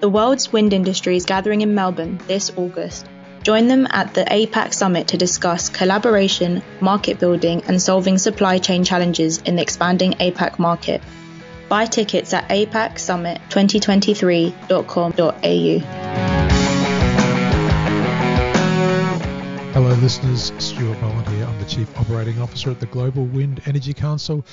The world's wind industry is gathering in Melbourne this August. Join them at the APAC Summit to discuss collaboration, market building, and solving supply chain challenges in the expanding APAC market. Buy tickets at apacsummit2023.com.au. Hello, listeners. Stuart Boland here. I'm the Chief Operating Officer at the Global Wind Energy Council,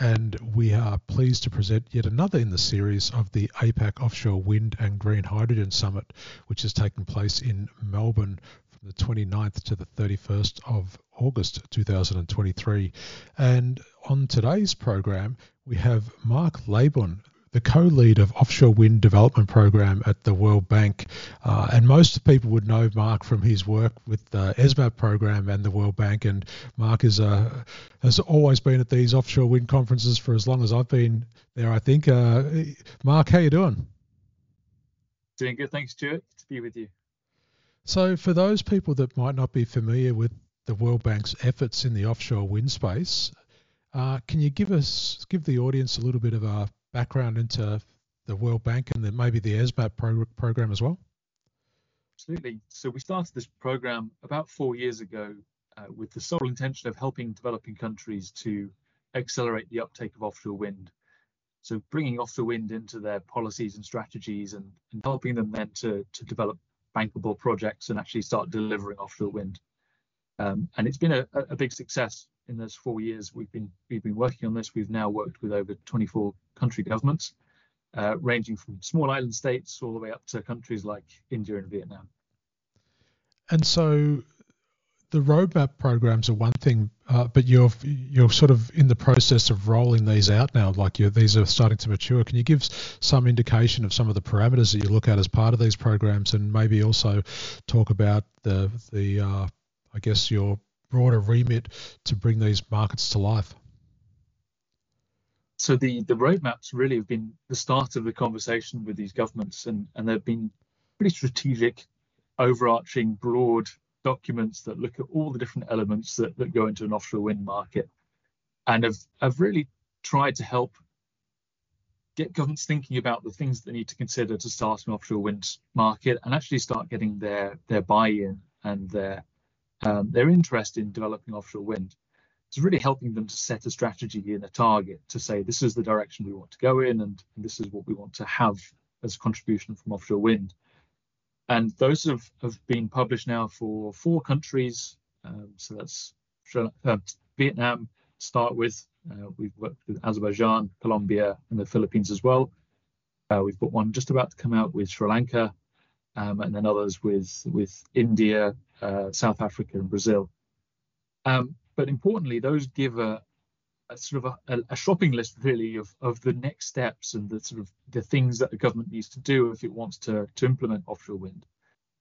and we are pleased to present yet another in the series of the APAC Offshore Wind and Green Hydrogen Summit, which is taking place in Melbourne from the 29th to the 31st of August 2023. And on today's program, we have Mark Leybourne, the co-lead of offshore wind development program at the World Bank. Uh, and most people would know Mark from his work with the ESMAP program and the World Bank. And Mark is uh, has always been at these offshore wind conferences for as long as I've been there. I think. Uh, Mark, how you doing? Doing good, thanks, Stuart. to be with you. So, for those people that might not be familiar with the World Bank's efforts in the offshore wind space, uh, can you give us give the audience a little bit of a background into the World Bank and then maybe the ESMAP pro- program as well? Absolutely. So we started this program about four years ago uh, with the sole intention of helping developing countries to accelerate the uptake of offshore wind. So bringing offshore wind into their policies and strategies and, and helping them then to, to develop bankable projects and actually start delivering offshore wind. Um, and it's been a, a big success in those four years we've been we've been working on this. We've now worked with over 24 country governments, uh, ranging from small island states all the way up to countries like India and Vietnam. And so, the roadmap programs are one thing, uh, but you're you're sort of in the process of rolling these out now. Like these are starting to mature. Can you give some indication of some of the parameters that you look at as part of these programs, and maybe also talk about the the uh, I guess your broader remit to bring these markets to life? So the the roadmaps really have been the start of the conversation with these governments, and and they've been pretty strategic, overarching, broad documents that look at all the different elements that, that go into an offshore wind market, and have have really tried to help get governments thinking about the things that they need to consider to start an offshore wind market and actually start getting their their buy-in and their um, their interest in developing offshore wind. It's really helping them to set a strategy and a target to say this is the direction we want to go in and, this is what we want to have as a contribution from offshore wind. And those have, have been published now for four countries. Um, so that's uh, Vietnam to start with. Uh, we've worked with Azerbaijan, Colombia, and the Philippines as well. Uh, we've got one just about to come out with Sri Lanka, um, and then others with with India, South Africa, and Brazil. Um, but importantly, those give a, a sort of a, a, shopping list really of, of the next steps and the sort of the things that the government needs to do if it wants to to implement offshore wind.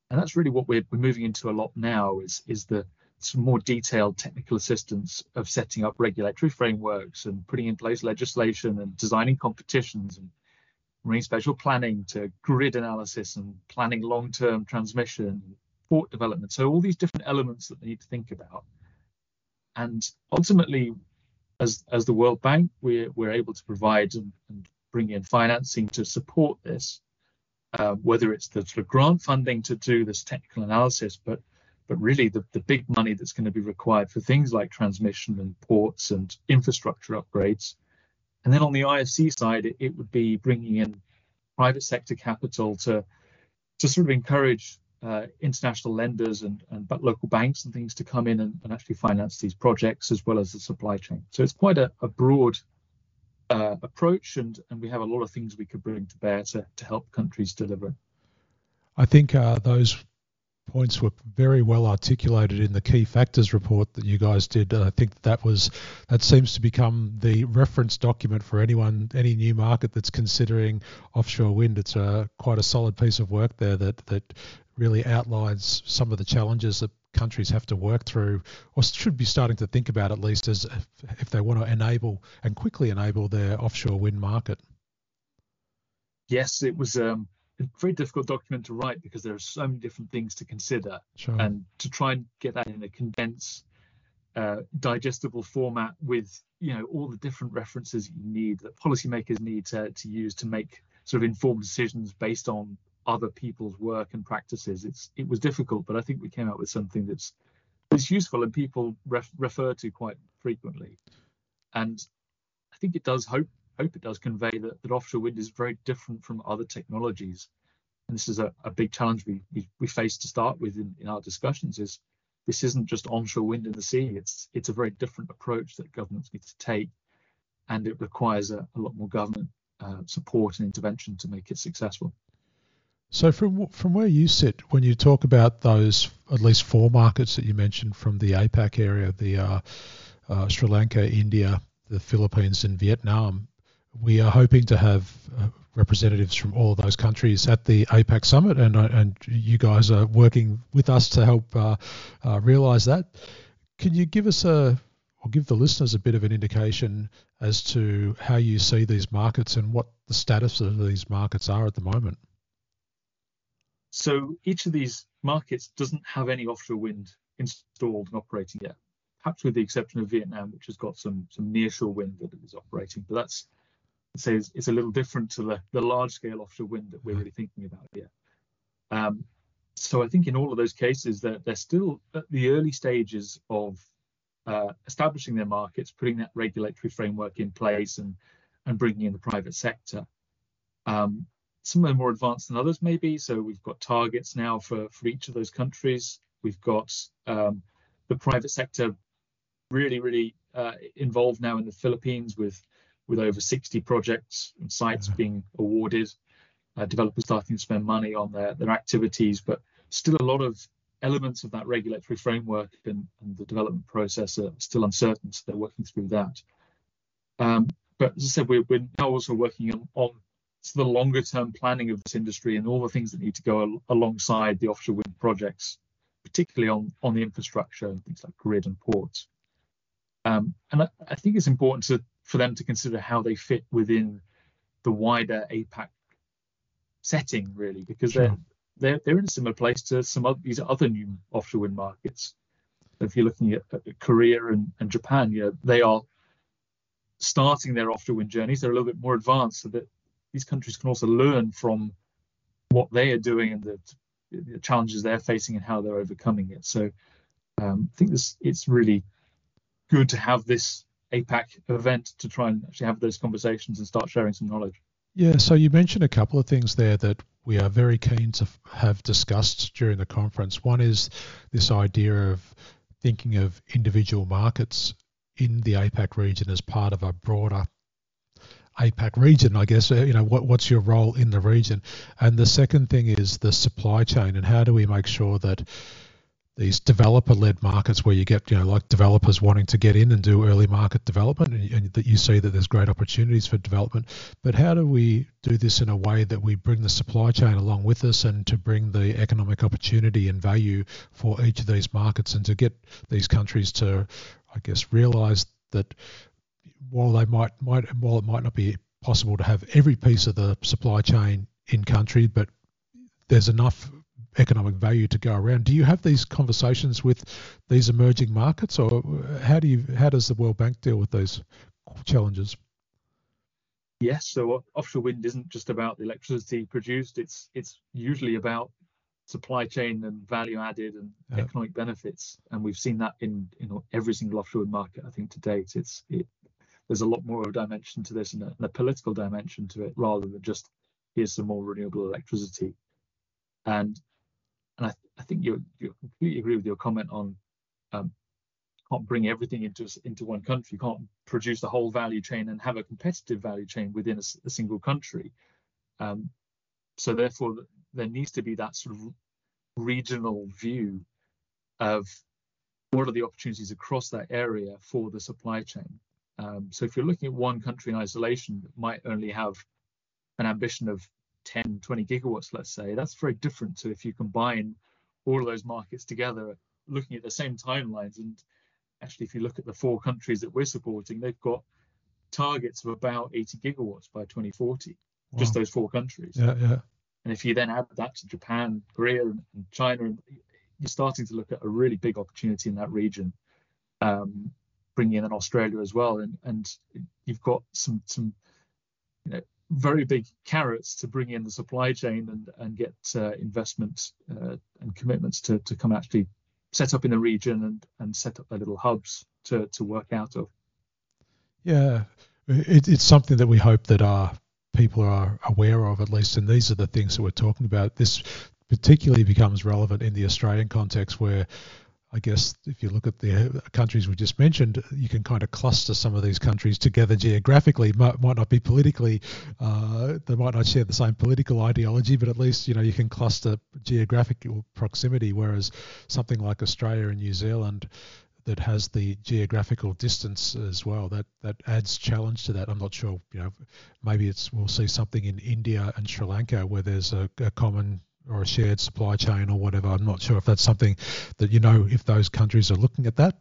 And that's really what we're, we're moving into a lot now is is the some more detailed technical assistance of setting up regulatory frameworks and putting in place legislation and designing competitions and marine spatial planning to grid analysis and planning long-term transmission, port development. So all these different elements that they need to think about. And ultimately, as as the World Bank, we're we're able to provide and, and bring in financing to support this, uh, whether it's the sort of grant funding to do this technical analysis, but but really the, the big money that's going to be required for things like transmission and ports and infrastructure upgrades and then on the IFC side, it, it would be bringing in private sector capital to to sort of encourage uh, international lenders and, and local banks and things to come in and, and, actually finance these projects as well as the supply chain. So it's quite a, a broad uh, approach, and, and we have a lot of things we could bring to bear to, to help countries deliver. I think uh, those points were very well articulated in the key factors report that you guys did. And I think that was that seems to become the reference document for anyone, any new market that's considering offshore wind. It's a quite a solid piece of work there that that really outlines some of the challenges that countries have to work through, or should be starting to think about at least as if they want to enable and quickly enable their offshore wind market. Yes, it was. Um very difficult document to write because there are so many different things to consider sure. and to try and get that in a condensed uh, digestible format with you know all the different references you need that policymakers need to, to use to make sort of informed decisions based on other people's work and practices. It's it was difficult, but I think we came out with something that's that's useful and people ref, refer to quite frequently. And I think it does hope hope it does convey that, that offshore wind is very different from other technologies. And this is a, a big challenge we, we, we face to start with in, in our discussions is this isn't just onshore wind in the sea. It's it's a very different approach that governments need to take, and it requires a, a lot more government uh, support and intervention to make it successful. So from from where you sit, when you talk about those at least four markets that you mentioned from the APAC area, the uh, uh, Sri Lanka, India, the Philippines, and Vietnam, we are hoping to have uh, representatives from all of those countries at the APAC summit, and uh, and you guys are working with us to help uh, uh, realise that. Can you give us a or give the listeners a bit of an indication as to how you see these markets and what the status of these markets are at the moment? So each of these markets doesn't have any offshore wind installed and operating yet, perhaps with the exception of Vietnam, which has got some some nearshore wind that is operating. But that's say it's, a little different to the, the large scale offshore wind that we're really thinking about here. Um, so I think in all of those cases that they're, they're, still at the early stages of uh, establishing their markets, putting that regulatory framework in place, and and bringing in the private sector. Um, some are more advanced than others, maybe. So we've got targets now for for each of those countries. We've got um, the private sector really, really uh, involved now in the Philippines with with over 60 projects and sites yeah. being awarded, uh, developers starting to spend money on their, their activities, but still a lot of elements of that regulatory framework and, and the development process are still uncertain, so they're working through that. Um, but as I said, we're, we're now also working on, on the longer term planning of this industry and all the things that need to go al- alongside the offshore wind projects, particularly on, on the infrastructure and things like grid and ports. Um, and I, I, think it's important to, for them to consider how they fit within the wider APAC setting, really, because sure. they're, they're they're in a similar place to some of these other new offshore wind markets. If you're looking at, at Korea and, and Japan, you know, they are starting their offshore wind journeys. They're a little bit more advanced, so that these countries can also learn from what they are doing and the, the challenges they're facing and how they're overcoming it. So um, I think this it's really good to have this APAC event to try and actually have those conversations and start sharing some knowledge. Yeah, so you mentioned a couple of things there that we are very keen to have discussed during the conference. One is this idea of thinking of individual markets in the APAC region as part of a broader APAC region, I guess. Uh, you know, what, what's your role in the region? And the second thing is the supply chain and how do we make sure that these developer-led markets where you get, you know, like developers wanting to get in and do early market development, and, and that you see that there's great opportunities for development. But how do we do this in a way that we bring the supply chain along with us, and to bring the economic opportunity and value for each of these markets, and to get these countries to, I guess, realise that while they might might while it might not be possible to have every piece of the supply chain in country, but there's enough economic value to go around. Do you have these conversations with these emerging markets, or how do you how does the World Bank deal with those challenges? Yes, so offshore wind isn't just about the electricity produced. It's it's usually about supply chain and value added and economic benefits, and we've seen that in in every single offshore wind market. I think to date, it's it, there's a lot more of a dimension to this and a, and a political dimension to it rather than just here's some more renewable electricity. And and I, I think you you completely agree with your comment on um, can't bring everything into into one country. You can't produce the whole value chain and have a competitive value chain within a, a single country. Um, so therefore, there needs to be that sort of regional view of what are the opportunities across that area for the supply chain. Um, so if you're looking at one country in isolation might only have an ambition of 10, 20 gigawatts, let's say, that's very different to if you combine all of those markets together, looking at the same timelines. And actually, if you look at the four countries that we're supporting, they've got targets of about 80 gigawatts by 2040, wow. just those four countries. Yeah, yeah. And if you then add that to Japan, Korea, and, China, and you're starting to look at a really big opportunity in that region. Um, bringing in Australia as well, and and you've got some some you know very big carrots to bring in the supply chain and and get uh, investment uh, and commitments to to come actually set up in the region and and set up their little hubs to to work out of. Yeah, it, it's something that we hope that our people are aware of at least, and these are the things that we're talking about. This particularly becomes relevant in the Australian context where I guess if you look at the countries we just mentioned, you can kind of cluster some of these countries together geographically. Might, might not be politically, uh, they might not share the same political ideology, but at least you know you can cluster geographical proximity. Whereas something like Australia and New Zealand, that has the geographical distance as well, that that adds challenge to that. I'm not sure, you know, maybe it's we'll see something in India and Sri Lanka where there's a, a common or a shared supply chain or whatever. I'm not sure if that's something that you know if those countries are looking at that.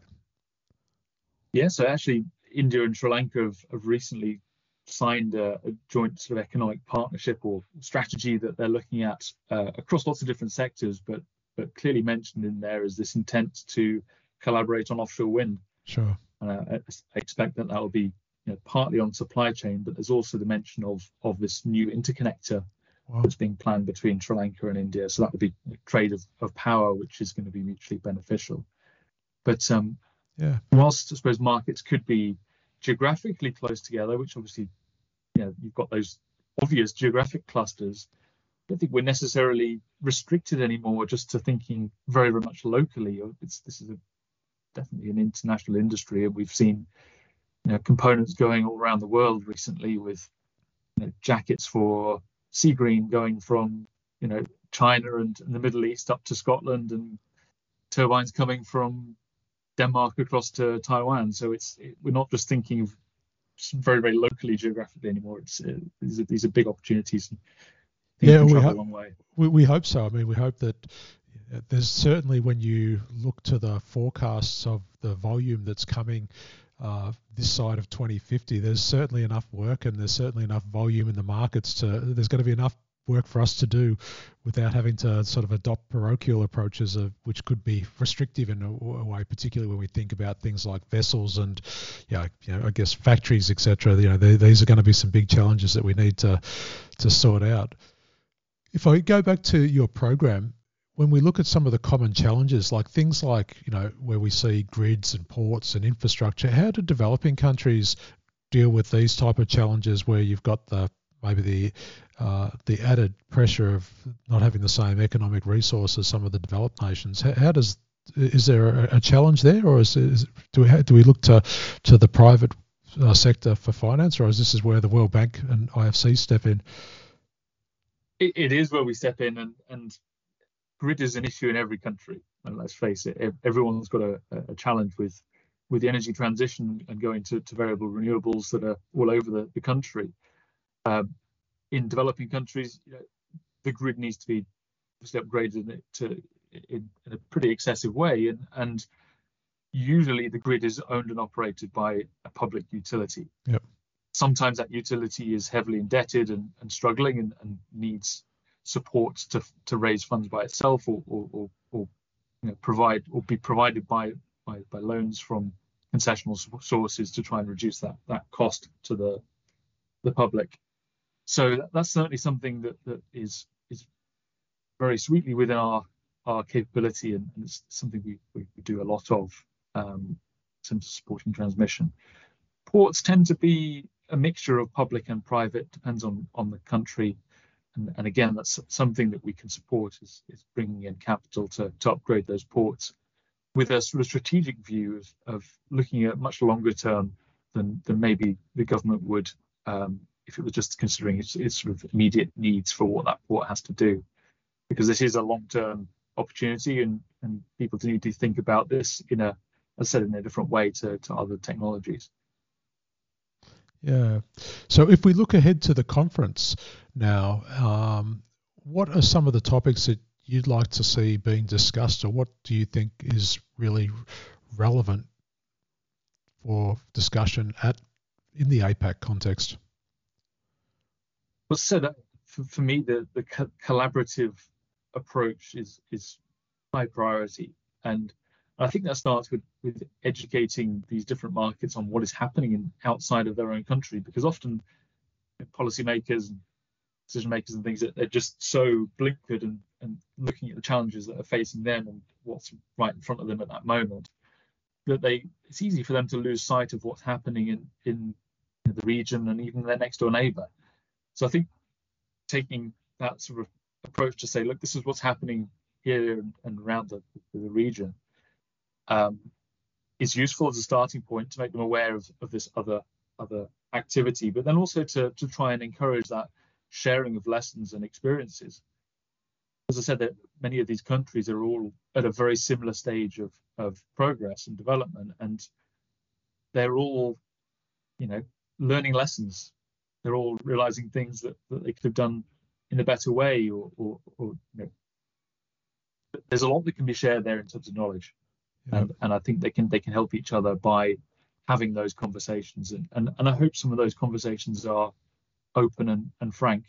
Yeah, so actually, India and Sri Lanka have, have recently signed a, a, joint sort of economic partnership or strategy that they're looking at uh, across lots of different sectors, but but clearly mentioned in there is this intent to collaborate on offshore wind. Sure. Uh, I expect that that will be you know, partly on supply chain, but there's also the mention of of this new interconnector wow. that's being planned between Sri Lanka and India. So that would be a trade of, of power, which is going to be mutually beneficial. But um, yeah, whilst I suppose markets could be geographically close together, which obviously you know you've got those obvious geographic clusters. I don't think we're necessarily restricted anymore just to thinking very, very much locally. It's, this is a, definitely an international industry, and we've seen you know, components going all around the world recently with you know, jackets for Seagreen going from you know China and, and, the Middle East up to Scotland, and turbines coming from Denmark across to Taiwan. So it's it, we're not just thinking of very very locally geographically anymore. It's uh, these are these are big opportunities. Yeah, we, ho- we we hope so. I mean, we hope that there's certainly when you look to the forecasts of the volume that's coming uh, this side of 2050, there's certainly enough work and there's certainly enough volume in the markets to. There's going to be enough work for us to do without having to sort of adopt parochial approaches of, which could be restrictive in a, way, particularly when we think about things like vessels and, you know, you know I guess factories, etc. You know, they, these are going to be some big challenges that we need to to sort out. If I go back to your program, when we look at some of the common challenges, like things like, you know, where we see grids and ports and infrastructure, how do developing countries deal with these type of challenges where you've got the maybe the uh, the added pressure of not having the same economic resources as some of the developed nations? How, how does is there a, a, challenge there, or is, is do we do we look to to the private uh, sector for finance, or is this is where the World Bank and IFC step in? it, it is where we step in, and and grid is an issue in every country, and let's face it, everyone's got a, a challenge with with the energy transition and going to, to variable renewables that are all over the, the country. Um, in developing countries, you know, the grid needs to be upgraded to in, in, a pretty excessive way, and and usually the grid is owned and operated by a public utility. Yep. Sometimes that utility is heavily indebted and, and struggling and, and needs support to to raise funds by itself or or, or, or you know, provide or be provided by, by by loans from concessional sources to try and reduce that that cost to the the public. So that's certainly something that that is is very sweetly within our our capability and, and it's something we, we, do a lot of um, in terms of supporting transmission. Ports tend to be a mixture of public and private, depends on on the country and, and again, that's something that we can support is, is bringing in capital to, to upgrade those ports with a sort of strategic view of, of looking at much longer term than, than maybe the government would um, if it was just considering its, its sort of immediate needs for what that port has to do. Because this is a long term opportunity and, and people need to think about this in a, as I said, in a different way to, to other technologies. Yeah. So if we look ahead to the conference now, um, what are some of the topics that you'd like to see being discussed, or what do you think is really relevant for discussion at in the APAC context? Well, so that for, for me, the the co- collaborative approach is is high priority, and I think that starts with, with educating these different markets on what is happening in, outside of their own country, because often policymakers and decision makers and things—they're just so blinkered and, and looking at the challenges that are facing them and what's right in front of them at that moment that they it's easy for them to lose sight of what's happening in in the region and even their next door neighbor. So i think taking that sort of approach to say look this is what's happening here and, and around the, the region um, is useful as a starting point to make them aware of, of this other other activity, but then also to, to try and encourage that sharing of lessons and experiences. As I said, that many of these countries are all at a very similar stage of, of progress and development, and they're all, you know, learning lessons. They're all realizing things that, that they could have done in a better way, or, or, or you know, there's a lot that can be shared there in terms of knowledge, yeah. and, and I think they can they can help each other by having those conversations and, and, and I hope some of those conversations are open and, and frank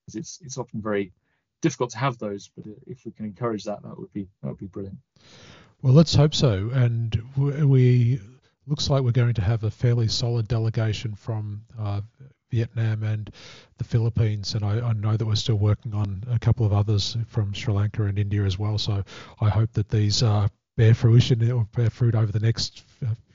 because it's it's often very difficult to have those but if we can encourage that that would be that would be brilliant well let's hope so and we looks like we're going to have a fairly solid delegation from uh, Vietnam and the Philippines, and I, I, know that we're still working on a couple of others from Sri Lanka and India as well. So I hope that these uh, bear fruition or bear fruit over the next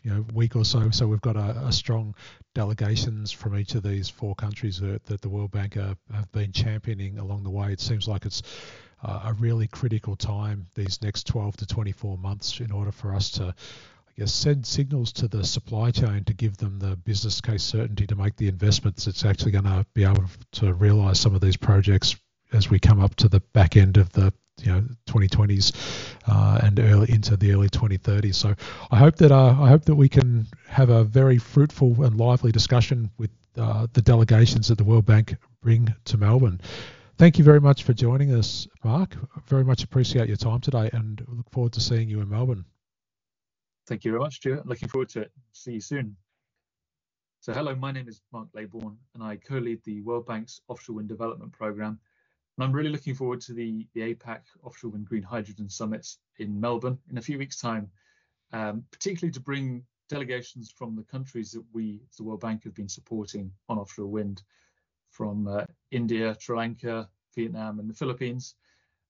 you know week or so. So we've got a, a strong delegations from each of these four countries that, that the World Bank are, have been championing along the way. It seems like it's uh, a really critical time these next 12 to 24 months in order for us to I guess send signals to the supply chain to give them the business case certainty to make the investments that's actually going to be able to realize some of these projects as we come up to the back end of the you know 2020s uh, and early into the early 2030s. So I hope that uh, I hope that we can have a very fruitful and lively discussion with uh, the delegations that the World Bank bring to Melbourne. Thank you very much for joining us, Mark. Very much appreciate your time today, and look forward to seeing you in Melbourne. Thank you very much, Stuart. Looking forward to it. See you soon. So, hello, my name is Mark Leybourne, and I co-lead the World Bank's Offshore Wind Development Programme and I'm really looking forward to the, the APAC Offshore Wind Green Hydrogen Summit in Melbourne in a few weeks' time, um, particularly to bring delegations from the countries that we, the World Bank, have been supporting on offshore wind, from uh, India, Sri Lanka, Vietnam, and the Philippines,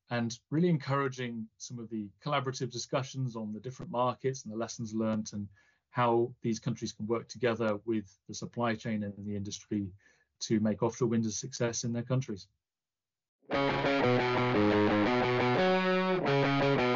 and really encouraging some of the collaborative discussions on the different markets and the lessons learned and how these countries can work together with the supply chain and the industry to make offshore wind a success in their countries. Thank you.